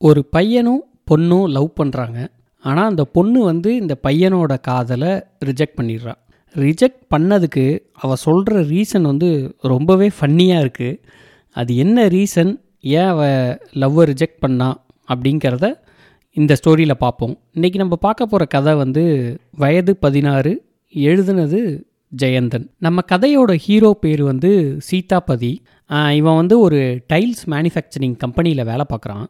ஒரு பையனும் பொண்ணும் லவ் பண்ணுறாங்க ஆனால் அந்த பொண்ணு வந்து இந்த பையனோட காதலை ரிஜெக்ட் பண்ணிடுறா. ரிஜெக்ட் பண்ணதுக்கு அவள் சொல்கிற ரீசன் வந்து ரொம்பவே ஃபன்னியாக இருக்குது அது என்ன ரீசன் ஏன் அவள் லவ்வை ரிஜெக்ட் பண்ணா? அப்படிங்கிறத இந்த ஸ்டோரியில் பார்ப்போம். இன்றைக்கி நம்ம பார்க்க போகிற கதை வந்து வயது பதினாறு எழுதுனது ஜெயந்தன். நம்ம கதையோட ஹீரோ பேர் வந்து சீதாபதி. இவன் வந்து ஒரு டைல்ஸ் மேனுஃபேக்சரிங் கம்பெனியில் வேலை பார்க்குறான்.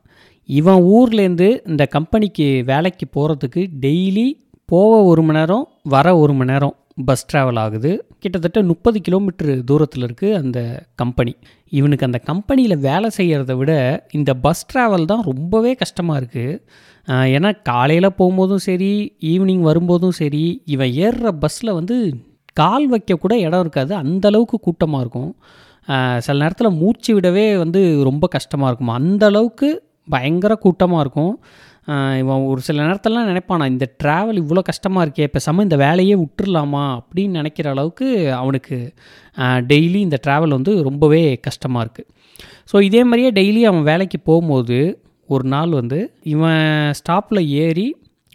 இவன் ஊர்லேருந்து இந்த கம்பெனிக்கு வேலைக்கு போகிறதுக்கு டெய்லி போக ஒரு மணி நேரம் வர ஒரு மணி நேரம் பஸ் ட்ராவல் ஆகுது. கிட்டத்தட்ட முப்பது கிலோமீட்டர் தூரத்தில் இருக்குது அந்த கம்பெனி. இவனுக்கு அந்த கம்பெனியில் வேலை செய்கிறத விட இந்த பஸ் ட்ராவல் தான் ரொம்பவே கஷ்டமாக இருக்குது ஏன்னா காலையில் போகும்போதும் சரி ஈவினிங் வரும்போதும் சரி இவன் ஏறுற பஸ்ஸில் வந்து கால் வைக்க கூட இடம் இருக்காது. அந்த அளவுக்கு கூட்டமாக இருக்கும். சில நேரத்தில் மூச்சு விடவே வந்து ரொம்ப கஷ்டமாக இருக்கும். அந்த அளவுக்கு பயங்கர கூட்டமாக இருக்கும். இவன் ஒரு சில நேரத்திலலாம் நினைப்பானா இந்த ட்ராவல் இவ்வளோ கஷ்டமாக இருக்கே பேசாமல் இந்த வேலையே விட்டுறலாமா அப்படின்னு நினைக்கிற அளவுக்கு அவனுக்கு டெய்லி இந்த ட்ராவல் வந்து ரொம்பவே கஷ்டமாக இருக்குது ஸோ இதே மாதிரியே டெய்லி அவன் வேலைக்கு போகும்போது ஒரு நாள் வந்து இவன் ஸ்டாப்பில் ஏறி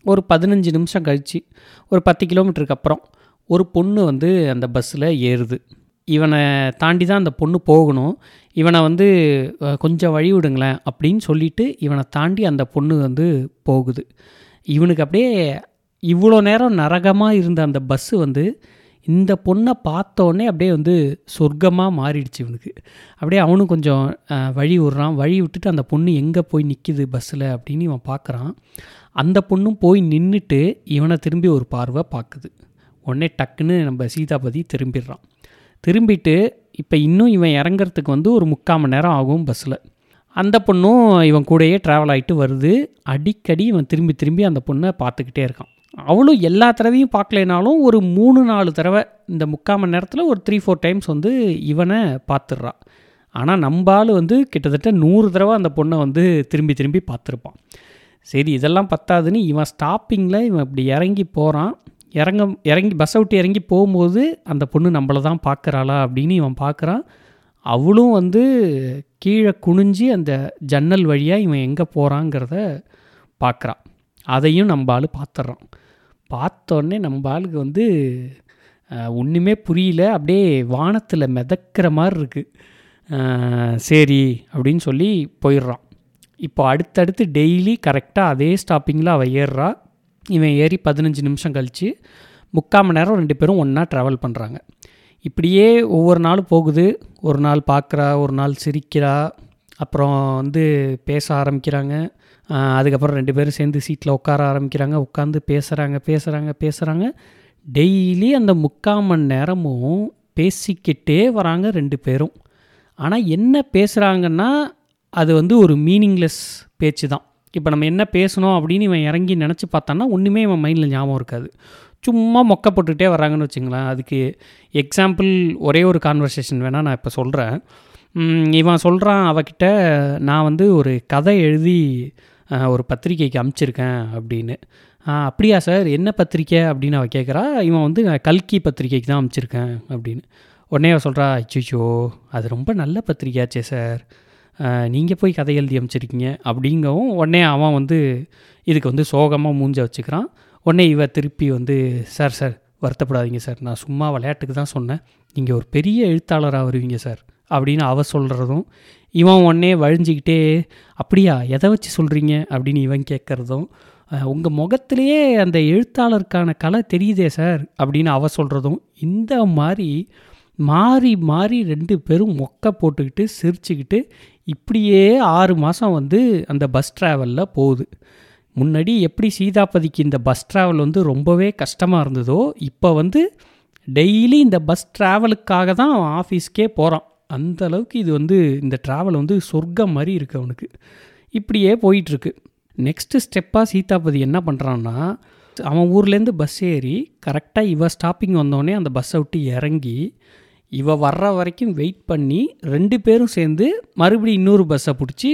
ஒரு பதினஞ்சு நிமிஷம் கழித்து ஒரு பத்து கிலோமீட்டருக்கு அப்புறம் ஒரு பொண்ணு வந்து அந்த பஸ்ஸில் ஏறுது. இவனை தாண்டி தான் அந்த பொண்ணு போகணும். இவனை வந்து கொஞ்சம் வழி விடுங்களேன் அப்படின்னு சொல்லிட்டு இவனை தாண்டி அந்த பொண்ணு வந்து போகுது. இவனுக்கு அப்படியே இவ்வளோ நேரம் நரகமாக இருந்த அந்த பஸ்ஸு வந்து இந்த பொண்ணை பார்த்தோன்னே அப்படியே வந்து சொர்க்கமாக மாறிடுச்சு இவனுக்கு. அப்படியே அவனும் கொஞ்சம் வழி விடுறான். வழி விட்டுட்டு அந்த பொண்ணு எங்கே போய் நிற்கிது பஸ்ஸில் அப்படின்னு இவன் பார்க்குறான். அந்த பொண்ணும் போய் நின்றுட்டு இவனை திரும்பி ஒரு பார்வை பார்க்குது. உடனே டக்குன்னு நம்ம சீதாபதி திரும்பிடுறான். திரும்பிட்டு இப்போ இன்னும் இவன் இறங்குறதுக்கு வந்து ஒரு முக்கால் மணி நேரம் ஆகும் பஸ்ஸில் அந்த பொண்ணும் இவன் கூடயே ட்ராவல் ஆகிட்டு வருது. அடிக்கடி இவன் திரும்பி திரும்பி அந்த பொண்ணை பார்த்துக்கிட்டே இருக்கான். அவளும் எல்லா தடவையும் பார்க்கலைனாலும் ஒரு மூணு நாலு தடவை இந்த முக்கால் மணி நேரத்தில் ஒரு த்ரீ ஃபோர் டைம்ஸ் வந்து இவனை பார்த்துடுறா. ஆனால் நம்பால் வந்து கிட்டத்தட்ட நூறு தடவை அந்த பொண்ணை வந்து திரும்பி திரும்பி பார்த்துருப்பான். சரி இதெல்லாம் பத்தாதுன்னு இவன் ஸ்டாப்பிங்கில் இவன் இப்படி இறங்கி போகிறான் இறங்க இறங்கி பஸ்ஸை விட்டு இறங்கி போகும்போது அந்த பொண்ணு நம்மளை தான் பார்க்குறாளா அப்படின்னு இவன் பார்க்குறான். அவளும் வந்து கீழே குனிஞ்சு அந்த ஜன்னல் வழியாக இவன் எங்கே போகிறாங்கிறத பார்க்குறான். அதையும் நம்ம ஆள் பார்த்துட்றான் பார்த்தோன்னே நம்ம ஆளுக்கு வந்து ஒன்றுமே புரியல. அப்படியே வானத்தில் மிதக்கிற மாதிரி இருக்குது சரி அப்படின்னு சொல்லி போயிடுறான். இப்போ அடுத்தடுத்து டெய்லி கரெக்டாக அதே ஸ்டாப்பிங்கில் அவள் ஏறுறா. இவன் ஏறி பதினஞ்சு நிமிஷம் கழித்து முக்கால் மணி நேரம் ரெண்டு பேரும் ஒன்றா ட்ராவல் பண்ணுறாங்க இப்படியே ஒவ்வொரு நாளும் போகுது. ஒரு நாள் பார்க்குறா ஒரு நாள் சிரிக்கிறா. அப்புறம் வந்து பேச ஆரம்பிக்கிறாங்க. அதுக்கப்புறம் ரெண்டு பேரும் சேர்ந்து சீட்டில் உட்கார ஆரம்பிக்கிறாங்க. உட்காந்து பேசுகிறாங்க பேசுகிறாங்க பேசுகிறாங்க டெய்லி அந்த முக்கால் மணி நேரமும் பேசிக்கிட்டே வராங்க ரெண்டு பேரும். ஆனால் என்ன பேசுகிறாங்கன்னா அது வந்து ஒரு மீனிங்லெஸ் பேச்சு தான் இப்போ நம்ம என்ன பேசணும் அப்படின்னு இவன் இறங்கி நினச்சி பார்த்தான்னா ஒன்றுமே இவன் மைண்டில் ஞாபகம் இருக்காது. சும்மா மொக்க வராங்கன்னு வச்சுங்களேன் அதுக்கு எக்ஸாம்பிள் ஒரே ஒரு கான்வர்சேஷன் வேணால் நான் இப்போ சொல்கிறேன் இவன் சொல்கிறான் அவகிட்ட நான் வந்து ஒரு கதை எழுதி ஒரு பத்திரிக்கைக்கு அமுச்சிருக்கேன் அப்படின்னு. அப்படியா சார்? என்ன பத்திரிக்கை? அப்படின்னு அவள் கேட்குறா இவன் வந்து நான் கல்கி பத்திரிக்கைக்கு தான் அமுச்சிருக்கேன் அப்படின்னு. உடனே அவள் சொல்கிறா அச்சோ அது ரொம்ப நல்ல பத்திரிக்கையாச்சே சார். நீங்கள் போய் கதை எழுதி அமைச்சிருக்கீங்க அப்படிங்கவும் உடனே அவன் வந்து இதுக்கு வந்து சோகமாக மூஞ்ச வச்சுக்கிறான். உடனே இவ திருப்பி வந்து சார் சார் வருத்தப்படாதீங்க சார். நான் சும்மா விளையாட்டுக்கு தான் சொன்னேன். நீங்கள் ஒரு பெரிய எழுத்தாளராக வருவீங்க சார். அப்படின்னு அவ சொல்கிறதும் இவன் உடனே வழிஞ்சிக்கிட்டே அப்படியா? எதை வச்சு சொல்கிறீங்க அப்படின்னு இவன் கேட்குறதும் உங்கள் முகத்திலேயே அந்த எழுத்தாளருக்கான கலை தெரியுதே சார். அப்படின்னு அவ சொல்கிறதும் இந்த மாதிரி மாறி மாறி ரெண்டு பேரும் மொக்க போட்டுக்கிட்டு சிரிச்சுக்கிட்டு இப்படியே ஆறு மாதம் வந்து அந்த பஸ் ட்ராவலில் போகுது. முன்னாடி எப்படி சீதாபதிக்கு இந்த பஸ் ட்ராவல் வந்து ரொம்பவே கஷ்டமாக இருந்ததோ இப்போ வந்து டெய்லி இந்த பஸ் ட்ராவலுக்காக தான் அவன் ஆஃபீஸ்க்கே போகிறான் அந்த அளவுக்கு இது வந்து இந்த ட்ராவல் வந்து சொர்க்கம் மாதிரி இருக்குது அவனுக்கு. இப்படியே போயிட்டுருக்கு. நெக்ஸ்ட்டு ஸ்டெப்பாக சீதாபதி என்ன பண்ணுறான்னா அவன் ஊர்லேருந்து பஸ் ஏறி கரெக்டாக இவன் ஸ்டாப்பிங் வந்தோடனே அந்த பஸ்ஸை விட்டு இறங்கி இவ வர்ற வரைக்கும் வெயிட் பண்ணி ரெண்டு பேரும் சேர்ந்து மறுபடியும் இன்னொரு பஸ்ஸை பிடிச்சி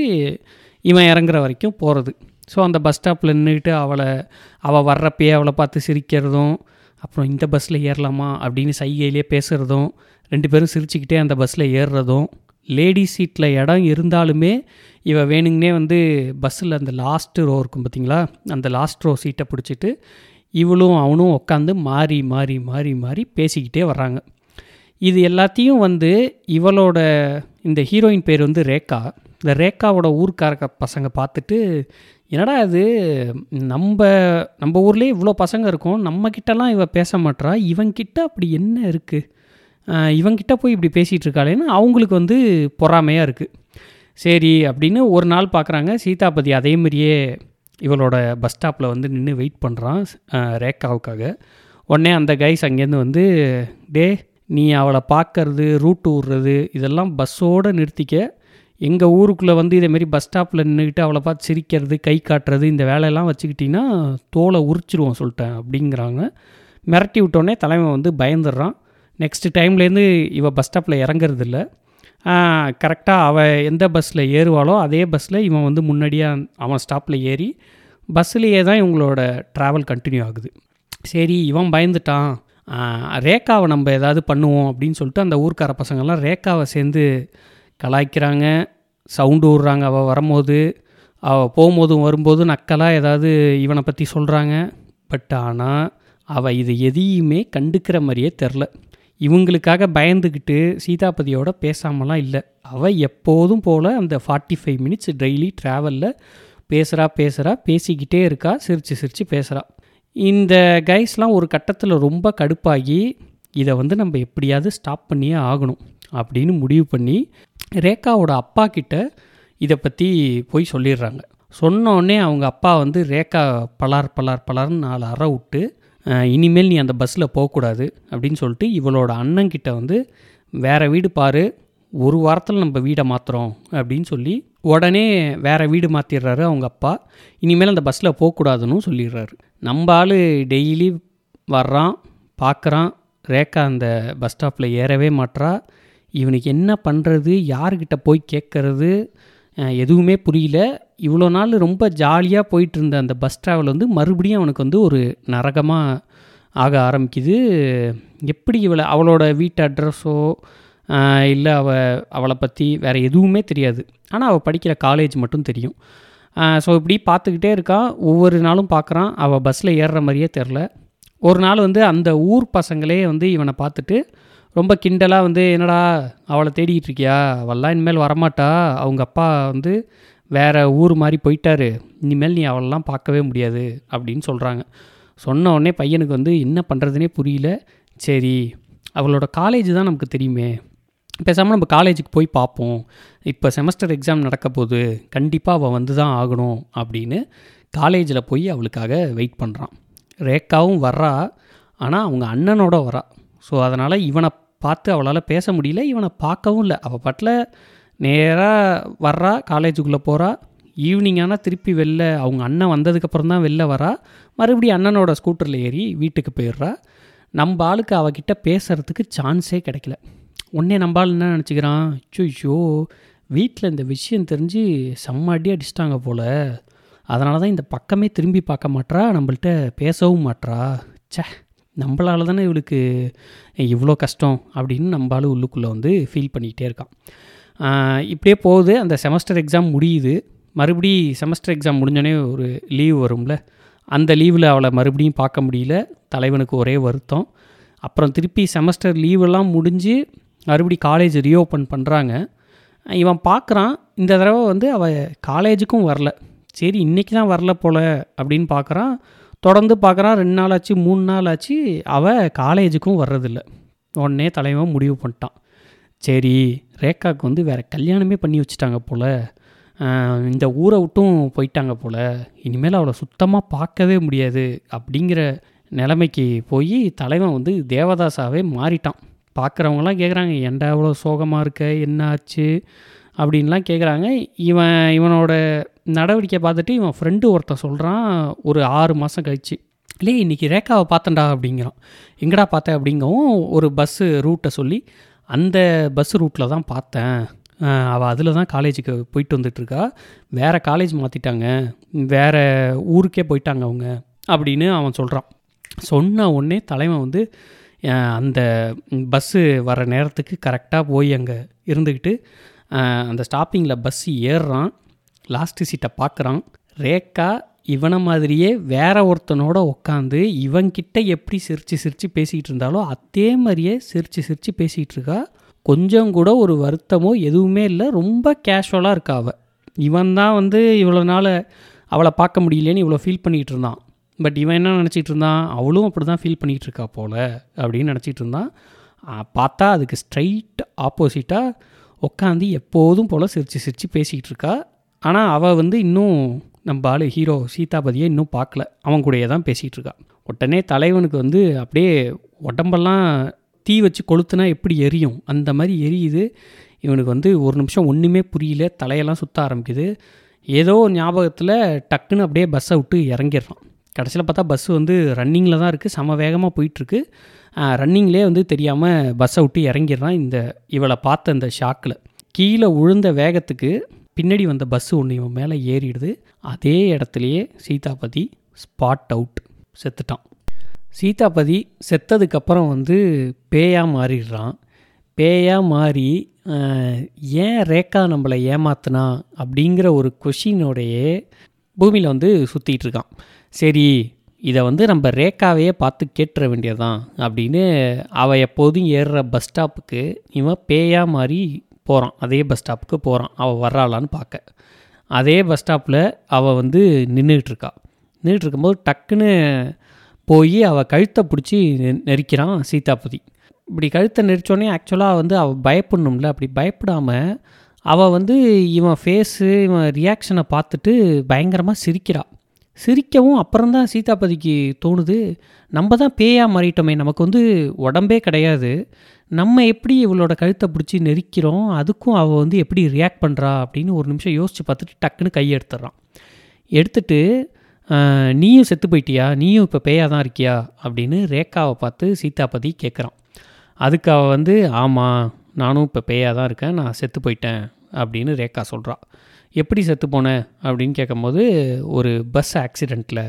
இவன் இறங்குற வரைக்கும் போகிறது ஸோ அந்த பஸ் ஸ்டாப்பில் நின்றுட்டு அவளை அவள் வர்றப்பயே அவளை பார்த்து சிரிக்கிறதும் அப்புறம் இந்த பஸ்ஸில் ஏறலாமா அப்படின்னு சைகையிலே பேசுகிறதும் ரெண்டு பேரும் சிரிச்சுக்கிட்டே அந்த பஸ்ஸில் ஏறுறதும் லேடி சீட்டில் இடம் இருந்தாலுமே இவ வேணுங்கனே வந்து பஸ்ஸில் அந்த லாஸ்ட்டு ரோ இருக்கும் பார்த்தீங்களா அந்த லாஸ்ட் ரோ சீட்டை பிடிச்சிட்டு இவளும் அவனும் உட்காந்து மாறி மாறி மாறி மாறி பேசிக்கிட்டே வர்றாங்க. இது எல்லாத்தையும் வந்து இவளோட இந்த ஹீரோயின் பேர் வந்து ரேகா. இந்த ரேகாவோட ஊர்க்கார பசங்க பார்த்துட்டு என்னடா இது? நம்ம நம்ம ஊர்லேயே இவ்வளோ பசங்க இருக்கும். நம்மக்கிட்டலாம் இவ பேச மாட்டா இவங்கிட்ட அப்படி என்ன இருக்குது இவங்கிட்ட போய் இப்படி பேசிகிட்டு இருக்காளேன்னு அவங்களுக்கு வந்து பொறாமையாக இருக்குது சரி அப்படின்னு ஒரு நாள் பார்க்குறாங்க. சீதாபதி அதே மாதிரியே இவளோட பஸ் ஸ்டாப்பில் வந்து நின்று வெயிட் பண்ணுறான் ரேகாவுக்காக. உடனே அந்த கைஸ் அங்கேருந்து வந்து டே நீ அவளை பார்க்கறது ரூட்டு விடுறது இதெல்லாம் பஸ்ஸோடு நிறுத்திக்க எங்கள் ஊருக்குள்ளே வந்து இதேமாரி பஸ் ஸ்டாப்பில் நின்றுக்கிட்டு அவளை பார்த்து சிரிக்கிறது கை காட்டுறது இந்த வேலையெல்லாம் வச்சுக்கிட்டிங்கன்னா தோலை உரிச்சிருவோம் சொல்லிட்டேன் அப்படிங்கிறாங்க. மிரட்டி விட்டோடனே தலைமை வந்து பயந்துடுறான். நெக்ஸ்ட் டைம்லேருந்து இவ பஸ் ஸ்டாப்பில் இறங்குறதில்ல. கரெக்டாக அவள் எந்த பஸ்ஸில் ஏறுவாளோ அதே பஸ்ஸில் இவன் வந்து முன்னாடியாக அவன் ஸ்டாப்பில் ஏறி பஸ்ஸுலேயே தான் இவங்களோட ட்ராவல் கண்டினியூ ஆகுது. சரி இவன் பயந்துட்டான். ரேக்காவை நம்ம ஏதாவது பண்ணுவோம் அப்படின்னு சொல்லிட்டு அந்த ஊர்க்கார பசங்கள்லாம் ரேக்காவை சேர்ந்து கலாய்க்கிறாங்க. சவுண்டு விடுறாங்க. அவள் வரும்போது அவள் போகும்போதும் வரும்போதும் நக்கலாக ஏதாவது இவனை பற்றி சொல்கிறாங்க பட் ஆனால் அவள் இது எதையுமே கண்டுக்கிற மாதிரியே தெரில. இவங்களுக்காக பயந்துக்கிட்டு சீதாபதியோட பேசாமலாம் இல்லை. அவள் எப்போதும் போல் அந்த ஃபார்ட்டி ஃபைவ் மினிட்ஸ் டெய்லி ட்ராவலில் பேசுகிறா பேசுகிறா பேசிக்கிட்டே இருக்கா சிரித்து சிரித்து பேசுகிறா இந்த கைஸ்லாம் ஒரு கட்டத்தில் ரொம்ப கடுப்பாகி இதை வந்து நம்ம எப்படியாவது ஸ்டாப் பண்ணியே ஆகணும் அப்படின்னு முடிவு பண்ணி ரேகாவோட அப்பா கிட்ட இதை பற்றி போய் சொல்லிடுறாங்க. சொன்னோடனே அவங்க அப்பா வந்து ரேகா பலார் பலார் பலார்னு நாலு அற விட்டு இனிமேல் நீ அந்த பஸ்ஸில் போகக்கூடாது அப்படின்னு சொல்லிட்டு இவளோட அண்ணங்கிட்ட வந்து வேறு வீடு பாரு ஒரு வாரத்தில் நம்ம வீடை மாற்றுறோம் அப்படின்னு சொல்லி உடனே வேறு வீடு மாற்றிடுறாரு அவங்க அப்பா. இனிமேல் அந்த பஸ்ஸில் போகக்கூடாதுன்னு சொல்லிடுறாரு. நம்ம ஆள் டெய்லி வர்றான் பார்க்குறான் ரேக்கா அந்த பஸ் ஸ்டாப்பில் ஏறவே மாட்டா இவனுக்கு என்ன பண்ணுறது யார்கிட்ட போய் கேட்குறது எதுவுமே புரியல. இவ்வளோ நாள் ரொம்ப ஜாலியாக போயிட்டு இருந்த அந்த பஸ் ட்ராவல் வந்து மறுபடியும் அவனுக்கு வந்து ஒரு நரகமாக ஆக ஆரம்பிக்குது. எப்படி இவளை அவளோட வீட்டு அட்ரஸோ இல்லை அவ அவளை பற்றி வேறு எதுவுமே தெரியாது. ஆனால் அவள் படிக்கிற காலேஜ் மட்டும் தெரியும். ஸோ இப்படி பார்த்துக்கிட்டே இருக்கான் ஒவ்வொரு நாளும் பார்க்குறான். அவள் பஸ்ஸில் ஏறுற மாதிரியே தெரில. ஒரு நாள் வந்து அந்த ஊர் பசங்களே வந்து இவனை பார்த்துட்டு ரொம்ப கிண்டலாக வந்து என்னடா அவளை தேடிக்கிட்டு இருக்கியா? அவள்லாம் இனிமேல் வரமாட்டா. அவங்க அப்பா வந்து வேறு ஊர் மாதிரி போயிட்டாரு. இனிமேல் நீ அவளெல்லாம் பார்க்கவே முடியாது. அப்படின்னு சொல்கிறாங்க சொன்ன உடனே பையனுக்கு வந்து என்ன பண்ணுறதுனே புரியல. சரி அவளோட காலேஜ் தான் நமக்கு தெரியுமே. பேசாமல் நம்ம காலேஜுக்கு போய் பார்ப்போம். இப்போ செமஸ்டர் எக்ஸாம் நடக்க போது கண்டிப்பாக அவள் வந்து தான் ஆகணும் அப்படின்னு காலேஜில் போய் அவளுக்காக வெயிட் பண்ணுறான் ரேக்காவும் வர்றா. ஆனால் அவங்க அண்ணனோட வரா ஸோ அதனால் இவனை பார்த்து அவளால் பேச முடியல. இவனை பார்க்கவும் இல்லை. அவள் பாட்டில் நேராக வர்றா காலேஜுக்குள்ளே போகிறா ஈவினிங் ஆனால் திருப்பி வெளில அவங்க அண்ணன் வந்ததுக்கப்புறம் தான் வெளில வரா. மறுபடியும் அண்ணனோட ஸ்கூட்டரில் ஏறி வீட்டுக்கு போயிடுறா. நம்ம ஆளுக்கு அவகிட்ட பேசுகிறதுக்கு சான்ஸே கிடைக்கல. உடனே நம்பால் என்ன நினச்சிக்கிறான்? ஐயோ வீட்டில் இந்த விஷயம் தெரிஞ்சு செம்ம அடி அடிச்சிட்டாங்க போல். அதனால தான் இந்த பக்கமே திரும்பி பார்க்க மாட்றா நம்மள்ட்ட பேசவும் மாட்றா. சே நம்மளால தானே இவளுக்கு இவ்வளோ கஷ்டம் அப்படின்னு நம்மளால உள்ளுக்குள்ளே வந்து ஃபீல் பண்ணிக்கிட்டே இருக்கான். இப்படியே போகுது. அந்த செமஸ்டர் எக்ஸாம் முடியுது. மறுபடி செமஸ்டர் எக்ஸாம் முடிஞ்சோடனே ஒரு லீவ் வரும்ல. அந்த லீவில் அவளை மறுபடியும் பார்க்க முடியல. தலைவனுக்கு ஒரே வருத்தம். அப்புறம் திருப்பி செமஸ்டர் லீவெல்லாம் முடிஞ்சு மறுபடி காலேஜ் ரீஓப்பன் பண்ணுறாங்க இவன் பார்க்குறான் இந்த தடவை வந்து அவள் காலேஜுக்கும் வரல. சரி இன்றைக்கி தான் வரல போல் அப்படின்னு பார்க்குறான் தொடர்ந்து பார்க்குறான் ரெண்டு நாள் ஆச்சு மூணு நாள் ஆச்சு அவள் காலேஜுக்கும் வர்றதில்ல. உடனே தலைவன் முடிவு பண்ணிட்டான். சரி ரேகாவுக்கு வந்து வேறு கல்யாணமே பண்ணி வச்சுட்டாங்க போல். இந்த ஊரை விட்டும் போயிட்டாங்க போல். இனிமேல் அவளை சுத்தமாக பார்க்கவே முடியாது அப்படிங்கிற நிலைமைக்கு போய் தலைவன் வந்து தேவதாசாவே மாறிட்டான். பார்க்குறவங்களாம் கேட்குறாங்க ஏன்டா அவ்வளோ சோகமாக இருக்க? என்ன ஆச்சு அப்படின்லாம் கேட்குறாங்க இவன் இவனோட நடவடிக்கை பார்த்துட்டு இவன் ஃப்ரெண்டு ஒருத்தன் சொல்கிறான் ஒரு ஆறு மாதம் கழிச்சு. இல்லையே இன்றைக்கி ரேக்காவை பார்த்தண்டா அப்படிங்கிறான். எங்கடா பார்த்தேன் அப்படிங்கவும் ஒரு பஸ்ஸு ரூட்டை சொல்லி அந்த பஸ் ரூட்டில் தான் பார்த்தேன். அவள் அதில் தான் காலேஜுக்கு போயிட்டு வந்துட்டுருக்கா. வேறு காலேஜ் மாற்றிட்டாங்க வேறு ஊருக்கே போயிட்டாங்க அவங்க அப்படின்னு அவன் சொல்கிறான் சொன்ன உடனே தலைவன் வந்து அந்த பஸ்ஸு வர நேரத்துக்கு கரெக்டாக போய் அங்கே இருந்துக்கிட்டு அந்த ஸ்டாப்பிங்கில் பஸ் ஏறுறான். லாஸ்ட்டு சீட்டை பார்க்குறான் ரேக்கா இவனை மாதிரியே வேற ஒருத்தனோட உட்காந்து இவன்கிட்ட எப்படி சிரித்து சிரித்து பேசிகிட்டு இருந்தாலோ அதே மாதிரியே சிரித்து சிரித்து பேசிகிட்டு இருக்கா. கொஞ்சம் கூட ஒரு வருத்தமோ எதுவுமே இல்லை. ரொம்ப கேஷுவலாக இருக்கா அவள் இவன் தான் வந்து இவ்வளோ நாள் அவளை பார்க்க முடியலன்னு இவ்வளோ ஃபீல் பண்ணிகிட்டு இருந்தான். பட் இவன் என்ன நினச்சிட்டு இருந்தான் அவளும் அப்படி தான் ஃபீல் பண்ணிகிட்டு இருக்கா போல் அப்படின்னு நினச்சிட்டு இருந்தான் பார்த்தா அதுக்கு ஸ்ட்ரைட் ஆப்போசிட்டாக உட்காந்து எப்போதும் போல் சிரித்து சிரித்து பேசிகிட்டு இருக்கா ஆனால் அவள் வந்து இன்னும் நம்ம ஆளு ஹீரோ சீதாபதியை இன்னும் பார்க்கல. அவன் கூடயே தான் பேசிகிட்டு இருக்கா உடனே தலைவனுக்கு வந்து அப்படியே உடம்பெல்லாம் தீ வச்சு கொளுத்துனா எப்படி எரியும்? அந்த மாதிரி எரியுது. இவனுக்கு வந்து ஒரு நிமிஷம் ஒன்றுமே புரியல. தலையெல்லாம் சுற்ற ஆரம்பிக்குது. ஏதோ ஞாபகத்தில் டக்குன்னு அப்படியே பஸ்ஸை விட்டு இறங்கிடுறான். கடைசியில் பார்த்தா பஸ் வந்து ரன்னிங்கில் தான் இருக்குது செம வேகமாக போயிட்டுருக்கு. ரன்னிங்லேயே வந்து தெரியாமல் பஸ்ஸை விட்டு இறங்கிடுறான் இந்த இவளை பார்த்த இந்த ஷாக்கில் கீழே விழுந்த வேகத்துக்கு பின்னாடி வந்த பஸ்ஸு ஒன்று இவன் மேலே ஏறிடுது. அதே இடத்துலையே சீதாபதி ஸ்பாட் அவுட் செத்துட்டான். சீதாபதி செத்ததுக்கப்புறம் வந்து பேயாக மாறிடுறான். பேயாக மாறி ஏன் ரேக்கா நம்மளை ஏமாத்தினா அப்படிங்கிற ஒரு கொஷினோடையே பூமியில் வந்து சுற்றிட்டு இருக்கான். சரி இதை வந்து நம்ம ரேக்காவையே பார்த்து கேட்டுற வேண்டியதுதான் அப்படின்னு அவள் எப்போதும் ஏறுற பஸ் ஸ்டாப்புக்கு இவன் பேயாக மாதிரி போகிறான் அதே பஸ் ஸ்டாப்புக்கு போகிறான் அவள் வர்றாளான்னு பார்க்க. அதே பஸ் ஸ்டாப்பில் அவள் வந்து நின்றுட்டு இருக்கா நின்றுட்டு இருக்கும்போது டக்குன்னு போய் அவள் கழுத்தை பிடிச்சி நெரிக்கிறான் சீதாபதி. இப்படி கழுத்தை நெரிச்சோடனே ஆக்சுவலாக வந்து அவள் பயப்படணும்ல. அப்படி பயப்படாமல் அவள் வந்து இவன் ஃபேஸு இவன் ரியாக்ஷனை பார்த்துட்டு பயங்கரமாக சிரிக்கிறாள் சிரிக்கவும் அப்புறம்தான் சீதாபதிக்கு தோணுது. நம்ம தான் பேயா மாறிட்டோமே நமக்கு வந்து உடம்பே கிடையாது. நம்ம எப்படி இவளோட கழுத்தை பிடிச்சி நெரிக்கிறோம்? அதுக்கும் அவள் வந்து எப்படி ரியாக்ட் பண்ணுறா அப்படின்னு ஒரு நிமிஷம் யோசித்து பார்த்துட்டு டக்குன்னு கையை எடுத்துடுறான். எடுத்துட்டு நீயும் செத்து போயிட்டியா? நீயும் இப்போ பேயா தான் இருக்கியா? அப்படின்னு ரேகாவை பார்த்து சீதாபதி கேட்குறான் அதுக்கு அவள் வந்து ஆமாம் நானும் இப்போ பேயாக தான் இருக்கேன். நான் செத்து போயிட்டேன். அப்படின்னு ரேகா சொல்கிறாள் எப்படி செத்து போன? அப்படின்னு கேட்கும்போது ஒரு பஸ் ஆக்சிடெண்ட்டில்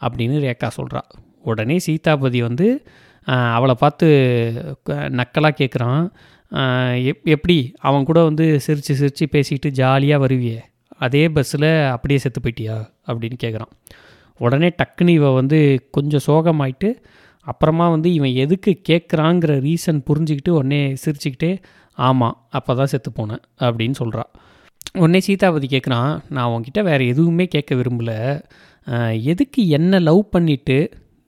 அப்படின்னு ரேகா சொல்கிறா உடனே சீதாபதி வந்து அவளை பார்த்து நக்கலாக கேட்குறான் எப் எப்படி? அவன் கூட வந்து சிரித்து சிரித்து பேசிக்கிட்டு ஜாலியாக வருவியே. அதே பஸ்ஸில் அப்படியே செத்து போயிட்டியா? அப்படின்னு கேட்குறான் உடனே டக்குன்னு இவன் வந்து கொஞ்சம் சோகமாயிட்டு அப்புறமா வந்து இவன் எதுக்கு கேட்குறாங்கிற ரீசன் புரிஞ்சுக்கிட்டு உடனே சிரிச்சுக்கிட்டே ஆமாம் அப்போ தான் செத்து போனேன் அப்படின்னு சொல்கிறா உடனே சீதாபதி கேட்குறான் நான் உன்கிட்ட வேறு எதுவுமே கேட்க விரும்பலை. எதுக்கு என்ன லவ் பண்ணிவிட்டு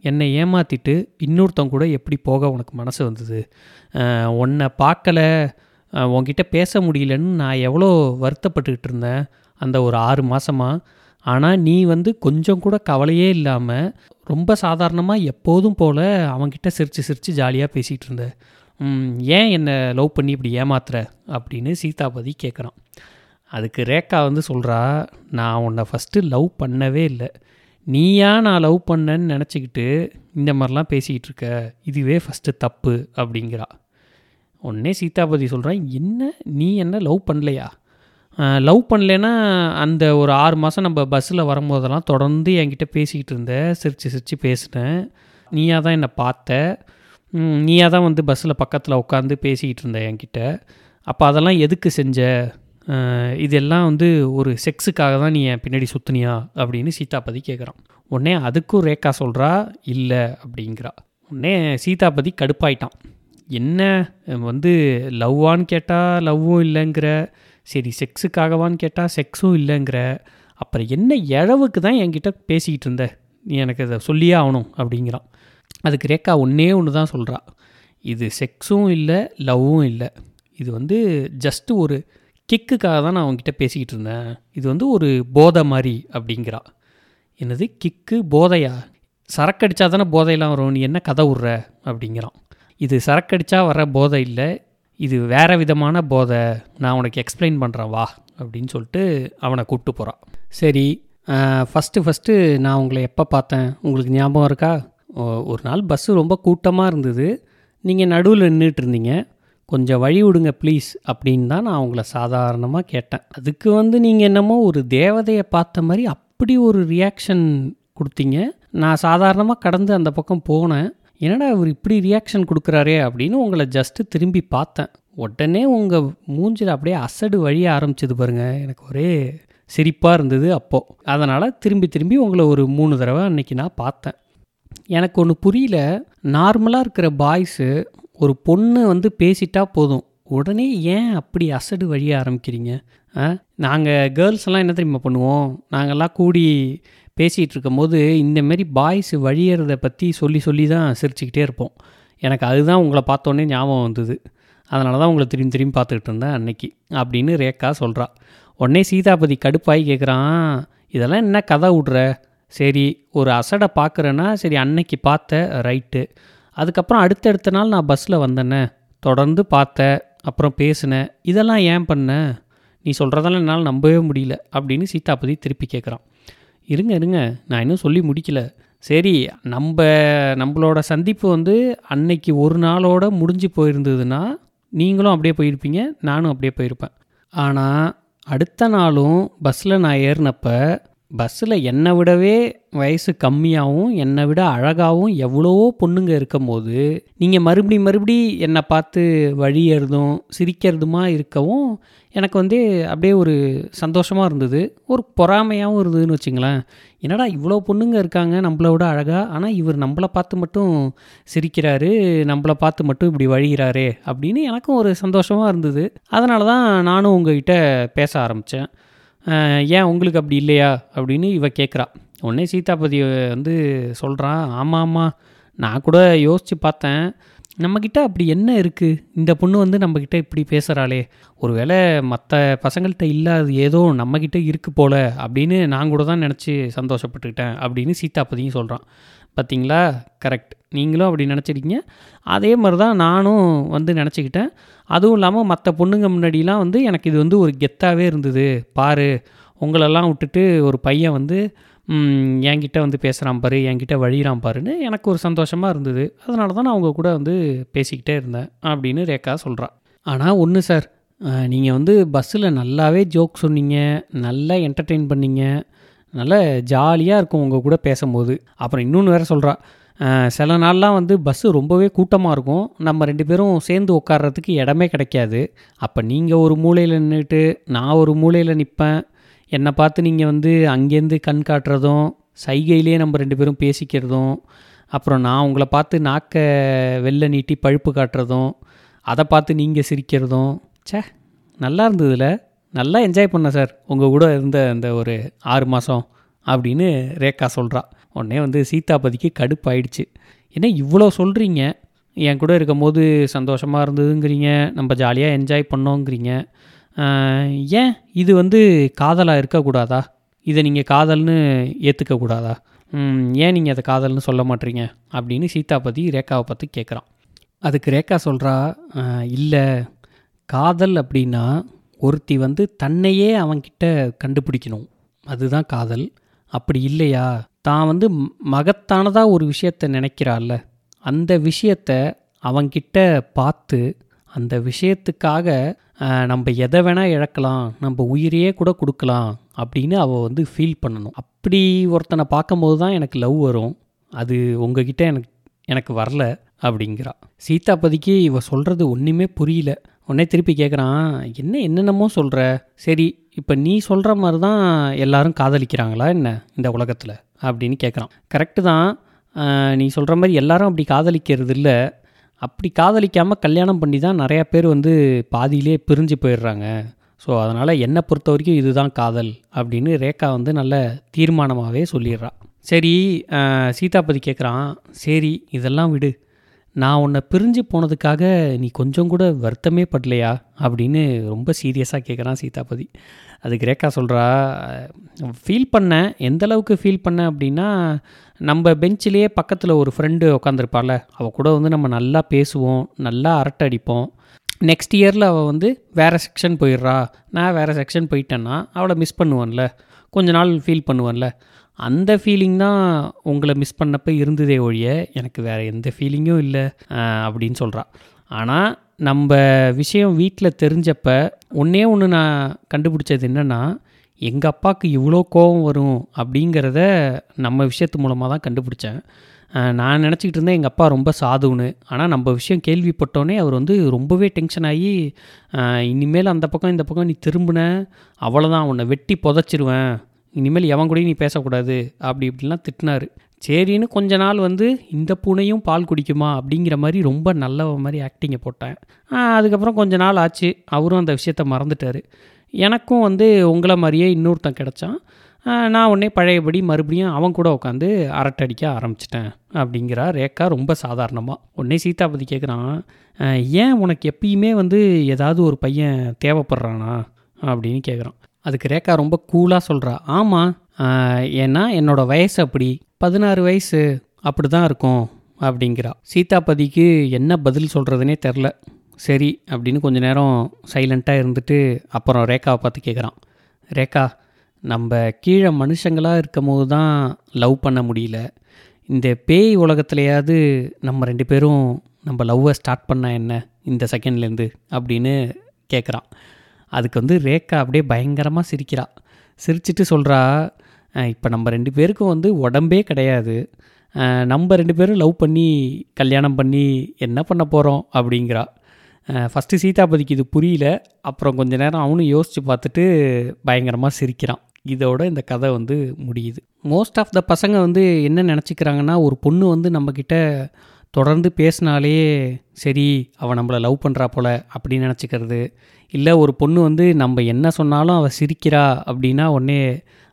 என்னை ஏமாற்றிட்டு இன்னொருத்தவங்க கூட எப்படி போக உனக்கு மனசு வந்தது? உன்னை பார்க்கல உன்கிட்ட பேச முடியலன்னு நான் எவ்வளோ வருத்தப்பட்டுக்கிட்டு இருந்தேன் அந்த ஒரு ஆறு மாதமாக ஆனால் நீ வந்து கொஞ்சம் கூட கவலையே இல்லாமல் ரொம்ப சாதாரணமாக எப்போதும் போல் அவன்கிட்ட சிரித்து சிரித்து ஜாலியாக பேசிகிட்டு இருந்த. ஏன் என்னை லவ் பண்ணி இப்படி ஏமாத்துற? அப்படின்னு சீதாபதி கேட்குறான் அதுக்கு ரேக்கா வந்து சொல்கிறா நான் உன்னை ஃபஸ்ட்டு லவ் பண்ணவே இல்லை. நீயா நான் லவ் பண்ணேன்னு நினச்சிக்கிட்டு இந்த மாதிரிலாம் பேசிக்கிட்டு இருக்க. இதுவே ஃபஸ்ட்டு தப்பு அப்படிங்கிறா. உடனே சீதாபதி சொல்கிறான் என்ன? நீ என்ன லவ் பண்ணலையா? லவ் பண்ணலன்னா அந்த ஒரு ஆறு மாதம் நம்ம பஸ்ஸில் வரும்போதெல்லாம் தொடர்ந்து என்கிட்ட பேசிக்கிட்டு இருந்த சிரித்து சிரித்து பேசினேன். நீயா தான் என்னை பார்த்த. நீயாக நீயா தான் வந்து பஸ்ஸில் பக்கத்தில் உட்காந்து பேசிக்கிட்டு இருந்த என்கிட்ட. அப்போ அதெல்லாம் எதுக்கு செஞ்ச? இதெல்லாம் வந்து ஒரு செக்ஸுக்காக தான் நீ என் பின்னாடி சுற்றுனியா அப்படின்னு சீதாபதி கேட்குறான் உடனே அதுக்கும் ரேகா சொல்கிறா இல்லை அப்படிங்கிறா. உடனே சீதாபதி கடுப்பாயிட்டான். என்ன வந்து லவ்வான்னு கேட்டால் லவ்வும் இல்லைங்கிற சரி செக்ஸுக்காகவான்னு கேட்டால் செக்ஸும் இல்லைங்கிற அப்புறம் என்ன இழவுக்கு தான் என்கிட்ட பேசிக்கிட்டு இருந்த? நீ எனக்கு அதை சொல்லியே ஆகணும் அப்படிங்கிறான். அதுக்கு ரேக்கா ஒன்றே ஒன்று தான் சொல்கிறா இது செக்ஸும் இல்லை லவ்வும் இல்லை. இது வந்து ஜஸ்ட்டு ஒரு கிக்குக்காக தான் நான் அவங்ககிட்ட பேசிக்கிட்டு இருந்தேன். இது வந்து ஒரு போதை மாதிரி அப்படிங்கிறா. என்னது? கிக்கு போதையா? சரக்கடிச்சா தானே போதையெல்லாம் வரும். நீ என்ன கதை விட்ற அப்படிங்கிறான். இது சரக்கடிச்சா வர போதை இல்லை. இது வேறு விதமான போதை. நான் உனக்கு எக்ஸ்பிளைன் பண்ணுறேன் வா அப்படின்னு சொல்லிட்டு அவனை கூப்பிட்டு போகிறான் சரி ஃபஸ்ட்டு ஃபஸ்ட்டு நான் உங்களை எப்போ பார்த்தேன்? உங்களுக்கு ஞாபகம் இருக்கா? ஒரு நாள் பஸ்ஸு ரொம்ப கூட்டமாக இருந்தது. நீங்கள் நடுவில் நின்றுட்டு இருந்தீங்க. கொஞ்சம் வழி விடுங்க ப்ளீஸ் அப்படின்னு தான் நான் அவங்கள சாதாரணமாக கேட்டேன். அதுக்கு வந்து நீங்கள் என்னமோ ஒரு தேவதையை பார்த்த மாதிரி அப்படி ஒரு ரியாக்ஷன் கொடுத்தீங்க. நான் சாதாரணமாக கடந்து அந்த பக்கம் போனேன். என்னடா இவர் இப்படி ரியாக்ஷன் கொடுக்குறாரே அப்படின்னு உங்களை ஜஸ்ட்டு திரும்பி பார்த்தேன். உடனே உங்கள் மூஞ்சில் அப்படியே அசடு வழிய ஆரம்பிச்சது பாருங்கள் எனக்கு ஒரே சிரிப்பாக இருந்தது அப்போது அதனால் திரும்பி திரும்பி உங்களை ஒரு மூணு தடவை அன்னைக்கு நான் பார்த்தேன். எனக்கு ஒன்று புரியல. நார்மலாக இருக்கிற பாய்ஸு ஒரு பொண்ணு வந்து பேசிட்டா போதும். உடனே ஏன் அப்படி அசடு வழிய ஆரம்பிக்கிறீங்க? நாங்கள் கேர்ள்ஸ் எல்லாம் என்ன தெரியுமா பண்ணுவோம்? நாங்கள்லாம் கூடி பேசிகிட்டு இருக்கும்போது இந்தமாரி பாய்ஸ் வழியறதை பற்றி சொல்லி சொல்லி தான் சிரிச்சுக்கிட்டே இருப்போம். எனக்கு அதுதான் உங்களை பார்த்தோன்னே ஞாபகம் வந்தது. அதனால தான் உங்களை திரும்பி திரும்பி பார்த்துக்கிட்டு இருந்தேன் அன்னைக்கு அப்படின்னு ரேக்கா சொல்கிறா உடனே சீதாபதி கடுப்பாகி கேட்குறான் இதெல்லாம் என்ன கதை விட்ற? சரி ஒரு அசடை பார்க்குறேன்னா சரி அன்னைக்கு பார்த்த ரைட்டு அதுக்கப்புறம் அடுத்தடுத்த நாள் நான் பஸ்ஸில் வந்தேனே. தொடர்ந்து பார்த்தேன் அப்புறம் பேசினேன் இதெல்லாம் ஏன் பண்ண? நீ சொல்கிறதெல்லாம் என்னால் நம்பவே முடியல அப்படின்னு சீதாபதி திருப்பி கேட்குறான் இருங்க இருங்க நான் இன்னும் சொல்லி முடிக்கல. சரி நம்ம நம்மளோட சந்திப்பு வந்து அன்னைக்கு ஒரு நாளோட முடிஞ்சு போயிருந்ததுன்னா நீங்களும் அப்படியே போயிருப்பீங்க நானும் அப்படியே போயிருப்பேன். ஆனால் அடுத்த நாளும் பஸ்ஸில் நான் ஏறினப்போ பஸ்ஸில் என்னை விடவே வயசு கம்மியாகவும் என்னை விட அழகாகவும் எவ்வளவோ பொண்ணுங்க இருக்கும்போது நீங்கள் மறுபடி மறுபடி என்னை பார்த்து வழியறதும் சிரிக்கிறதுமா இருக்கவும் எனக்கு வந்து அப்படியே ஒரு சந்தோஷமாக இருந்தது. ஒரு பொறாமையாகவும் இருந்ததுன்னு வச்சுங்களேன். என்னடா இவ்வளோ பொண்ணுங்க இருக்காங்க நம்மளை விட அழகாக ஆனால் இவர் நம்மளை பார்த்து மட்டும் சிரிக்கிறாரு நம்மளை பார்த்து மட்டும் இப்படி வழிகிறாரே அப்படின்னு எனக்கும் ஒரு சந்தோஷமாக இருந்தது. அதனால தான் நானும் உங்ககிட்ட பேச ஆரம்பித்தேன். ஏன் உங்களுக்கு அப்படி இல்லையா அப்படின்னு இவ கேட்குறா உடனே சீதாபதி வந்து சொல்கிறான் ஆமாம் ஆமாம் நான் கூட யோசித்து பார்த்தேன். நம்மக்கிட்ட அப்படி என்ன இருக்குது இந்த பொண்ணு வந்து நம்மக்கிட்ட இப்படி பேசுகிறாளே ஒருவேளை மற்ற பசங்கள்கிட்ட இல்லாது ஏதோ நம்மக்கிட்ட இருக்குது போல அப்படின்னு நான் கூட தான் நினச்சி சந்தோஷப்பட்டுக்கிட்டேன் அப்படின்னு சீதாபதியும் சொல்கிறான் பார்த்தீங்களா? கரெக்ட் நீங்களும் அப்படி நினச்சிருக்கீங்க. அதே மாதிரி தான் நானும் வந்து நினச்சிக்கிட்டேன். அதுவும் இல்லாமல் மற்ற பொண்ணுங்க முன்னாடிலாம் வந்து எனக்கு இது வந்து ஒரு கெத்தாகவே இருந்தது. பாரு உங்களெல்லாம் விட்டுட்டு ஒரு பையன் வந்து என்கிட்ட வந்து பேசுகிறான் பாரு என்கிட்ட வழிகிறான் பாருன்னு எனக்கு ஒரு சந்தோஷமாக இருந்தது. அதனால தான் நான் அவங்க கூட வந்து பேசிக்கிட்டே இருந்தேன் அப்படின்னு ரேக்கா சொல்கிறான் ஆனால் ஒன்று சார் நீங்கள் வந்து பஸ்ஸில் நல்லாவே ஜோக் சொன்னீங்க நல்லா என்டர்டெயின் பண்ணீங்க. நல்ல ஜாலியாக இருக்கும் உங்கள் கூட பேசும்போது. அப்புறம் இன்னொன்று வேறு சொல்கிறா சில நாள்லாம் வந்து பஸ்ஸு ரொம்பவே கூட்டமாக இருக்கும். நம்ம ரெண்டு பேரும் சேர்ந்து உட்கார்றதுக்கு இடமே கிடைக்காது. அப்போ நீங்கள் ஒரு மூலையில் நின்றுட்டு நான் ஒரு மூலையில் நிற்பேன் என்னை பார்த்து நீங்கள் வந்து அங்கேருந்து கண் காட்டுறதும் சைகையிலே நம்ம ரெண்டு பேரும் பேசிக்கிறதும் அப்புறம் நான் உங்களை பார்த்து நாக்க வெளில நீட்டி பழுப்பு காட்டுறதும் அதை பார்த்து நீங்கள் சிரிக்கிறதும் சே நல்லா இருந்ததுல. நல்லா என்ஜாய் பண்ணேன் சார். உங்கள் கூட இருந்த அந்த ஒரு ஆறு மாதம் அப்படின்னு ரேக்கா சொல்கிறா உடனே வந்து சீதாபதிக்கு கடுப்பாயிடுச்சு. ஏன்னா இவ்வளோ சொல்கிறீங்க என் கூட இருக்கும்போது சந்தோஷமாக இருந்ததுங்கிறீங்க. நம்ம ஜாலியாக என்ஜாய் பண்ணோங்கிறீங்க. ஏன் இது வந்து காதலாக இருக்கக்கூடாதா? இதை நீங்கள் காதல்னு ஏற்றுக்கக்கூடாதா ஏன் நீங்கள் அதை காதல்னு சொல்ல மாட்டீங்க? அப்படின்னு சீதாபதி ரேக்காவை பார்த்து கேட்குறான் அதுக்கு ரேக்கா சொல்கிறா இல்லை. காதல் அப்படின்னா ஒருத்தி வந்து தன்னையே அவன்கிட்ட கண்டுபிடிக்கணும். அதுதான் காதல். அப்படி இல்லையா? தான் வந்து மகத்தானதாக ஒரு விஷயத்தை நினைக்கிறாள்ல. அந்த விஷயத்த அவன்கிட்ட பார்த்து அந்த விஷயத்துக்காக நம்ம எதை வேணால் இழக்கலாம் நம்ம உயிரையே கூட கொடுக்கலாம் அப்படின்னு அவள் வந்து ஃபீல் பண்ணணும். அப்படி ஒருத்தனை பார்க்கும்போது தான் எனக்கு லவ் வரும். அது உங்ககிட்ட எனக்கு எனக்கு வரல அப்படிங்கிறா. சீதாபதிக்கு இவ சொல்கிறது ஒன்றுமே புரியல. உடனே திருப்பி கேட்குறான் என்ன என்னென்னமோ சொல்கிற சரி இப்போ நீ சொல்கிற மாதிரி தான் எல்லாரும் காதலிக்கிறாங்களா என்ன இந்த உலகத்தில்? அப்படின்னு கேட்குறான் கரெக்டு தான். நீ சொல்கிற மாதிரி எல்லாரும் அப்படி காதலிக்கிறது இல்லை. அப்படி காதலிக்காமல் கல்யாணம் பண்ணி தான் நிறையா பேர் வந்து பாதியிலே பிரிஞ்சு போயிடுறாங்க. ஸோ அதனால் என்னை பொறுத்த வரைக்கும் இதுதான் காதல் அப்படின்னு ரேகா வந்து நல்ல தீர்மானமாகவே சொல்லிடுறா. சரி சீதாபதி கேட்குறான் சரி இதெல்லாம் விடு. நான் உன்னை பிரிஞ்சு போனதுக்காக நீ கொஞ்சம் கூட வருத்தமே படலையா? அப்படின்னு ரொம்ப சீரியஸாக கேட்குறான் சீதாபதி. அதுக்கு ரேக்கா சொல்கிறா ஃபீல் பண்ணேன் எந்த அளவுக்கு ஃபீல் பண்ணேன் அப்படின்னா நம்ம பெஞ்சிலேயே பக்கத்தில் ஒரு ஃப்ரெண்டு உட்காந்துருப்பாள் அவள் கூட வந்து நம்ம நல்லா பேசுவோம் நல்லா அரட்டை அடிப்போம். நெக்ஸ்ட் இயரில் அவள் வந்து வேறு செக்ஷன் போயிடுறா. நான் வேறு செக்ஷன் போயிட்டேன்னா அவளை மிஸ் பண்ணுவேன்ல. கொஞ்ச நாள் ஃபீல் பண்ணுவேன்ல. அந்த ஃபீலிங் தான் உங்களை மிஸ் பண்ணப்போ இருந்ததே ஒழிய எனக்கு வேறு எந்த ஃபீலிங்கும் இல்லை அப்படின்னு சொல்கிறா ஆனால் நம்ம விஷயம் வீட்டில் தெரிஞ்சப்ப ஒன்றே ஒன்று நான் கண்டுபிடிச்சது என்னென்னா எங்கள் அப்பாவுக்கு இவ்வளோ கோபம் வரும் அப்படிங்கிறத நம்ம விஷயத்து மூலமாக தான் கண்டுபிடிச்சேன். நான் நினச்சிக்கிட்டு இருந்தேன் எங்கள் அப்பா ரொம்ப சாதுன்னு. ஆனால் நம்ம விஷயம் கேள்விப்பட்டோன்னே அவர் வந்து ரொம்பவே டென்ஷன் ஆகி இனிமேல் அந்த பக்கம் இந்த பக்கம் நீ திரும்பின அவ்வளோதான் உன்னை வெட்டி புதைச்சிருவேன் இனிமேல் எவன் கூடயும் நீ பேசக்கூடாது அப்படி இப்படிலாம் திட்டினார். சரின்னு கொஞ்ச நாள் வந்து இந்த பூனையும் பால் குடிக்குமா அப்படிங்கிற மாதிரி ரொம்ப நல்ல மாதிரி ஆக்டிங்கை போட்டேன். அதுக்கப்புறம் கொஞ்ச நாள் ஆச்சு அவரும் அந்த விஷயத்த மறந்துட்டார். எனக்கும் வந்து உங்களை மாதிரியே இன்னொருத்தன் கிடச்சான். நான் உடனே பழையபடி மறுபடியும் அவன் கூட உட்காந்து அரட்டை அடிக்க ஆரம்பிச்சிட்டேன் அப்படிங்கிறா ரேக்கா ரொம்ப சாதாரணமாக உடனே சீதாபதி கேட்குறான் ஏன் உனக்கு எப்பயுமே வந்து ஏதாவது ஒரு பையன் தேவைப்படுறானா? அப்படின்னு கேட்குறான் அதுக்கு ரேக்கா ரொம்ப கூலாக சொல்கிறா ஆமாம் ஏன்னா என்னோடய வயசு அப்படி பதினாறு வயசு அப்படி தான் இருக்கும் அப்படிங்கிறா. சீதாபதிக்கு என்ன பதில் சொல்கிறதுனே தெரில. சரி அப்படின்னு கொஞ்ச நேரம் சைலண்ட்டாக இருந்துட்டு அப்புறம் ரேக்காவை பார்த்து கேட்குறான் ரேக்கா நம்ம கீழே மனுஷங்களாக இருக்கும் போது தான் லவ் பண்ண முடியல. இந்த பேய் உலகத்துலையாவது நம்ம ரெண்டு பேரும் நம்ம லவ்வை ஸ்டார்ட் பண்ண என்ன இந்த செகண்ட்லேருந்து அப்படின்னு கேட்குறான் அதுக்கு வந்து ரேக்கா அப்படியே பயங்கரமாக சிரிக்கிறா. சிரிச்சிட்டு சொல்கிறா இப்போ நம்ம ரெண்டு பேருக்கும் வந்து உடம்பே கிடையாது. நம்ம ரெண்டு பேரும் லவ் பண்ணி கல்யாணம் பண்ணி என்ன பண்ண போகிறோம் அப்படிங்கிறா. ஃபஸ்ட்டு சீதாபதிக்கு இது புரியல. அப்புறம் கொஞ்ச நேரம் அவனும் யோசித்து பார்த்துட்டு பயங்கரமாக சிரிக்கிறான். இதோட இந்த கதை வந்து முடியுது. மோஸ்ட் ஆஃப் த பசங்க வந்து என்ன நினச்சிக்கிறாங்கன்னா ஒரு பொண்ணு வந்து நம்மக்கிட்ட தொடர்ந்து பேசினாலே சரி அவள் நம்மளை லவ் பண்ணுறா போல அப்படின்னு நினச்சிக்கிறது. இல்லை ஒரு பொண்ணு வந்து நம்ம என்ன சொன்னாலும் அவள் சிரிக்கிறா அப்படின்னா உடனே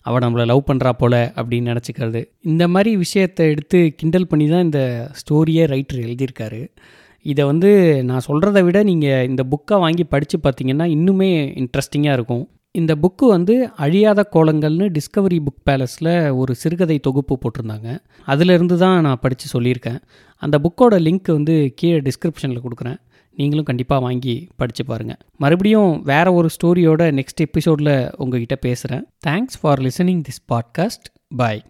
அவள் நம்மளை லவ் பண்ணுறா போல அப்படின்னு நினச்சிக்கிறது. இந்த மாதிரி விஷயத்தை எடுத்து கிண்டல் பண்ணி தான் இந்த ஸ்டோரியே ரைட்டர் எழுதியிருக்காரு. இதை வந்து நான் சொல்கிறத விட நீங்கள் இந்த புக்கை வாங்கி படித்து பார்த்தீங்கன்னா இன்னுமே இன்ட்ரெஸ்டிங்காக இருக்கும். இந்த புக்கு வந்து அழியாத கோலங்கள்னு டிஸ்கவரி புக் பேலஸில் ஒரு சிறுகதை தொகுப்பு போட்டிருந்தாங்க. அதிலிருந்து தான் நான் படித்து சொல்லியிருக்கேன். அந்த புக்கோட லிங்க் வந்து கீழே டிஸ்கிரிப்ஷனில் கொடுக்குறேன். நீங்களும் கண்டிப்பாக வாங்கி படித்து பாருங்கள் மறுபடியும் வேறு ஒரு ஸ்டோரியோட நெக்ஸ்ட் எபிசோடில் உங்ககிட்ட பேசுகிறேன் thanks for listening this podcast bye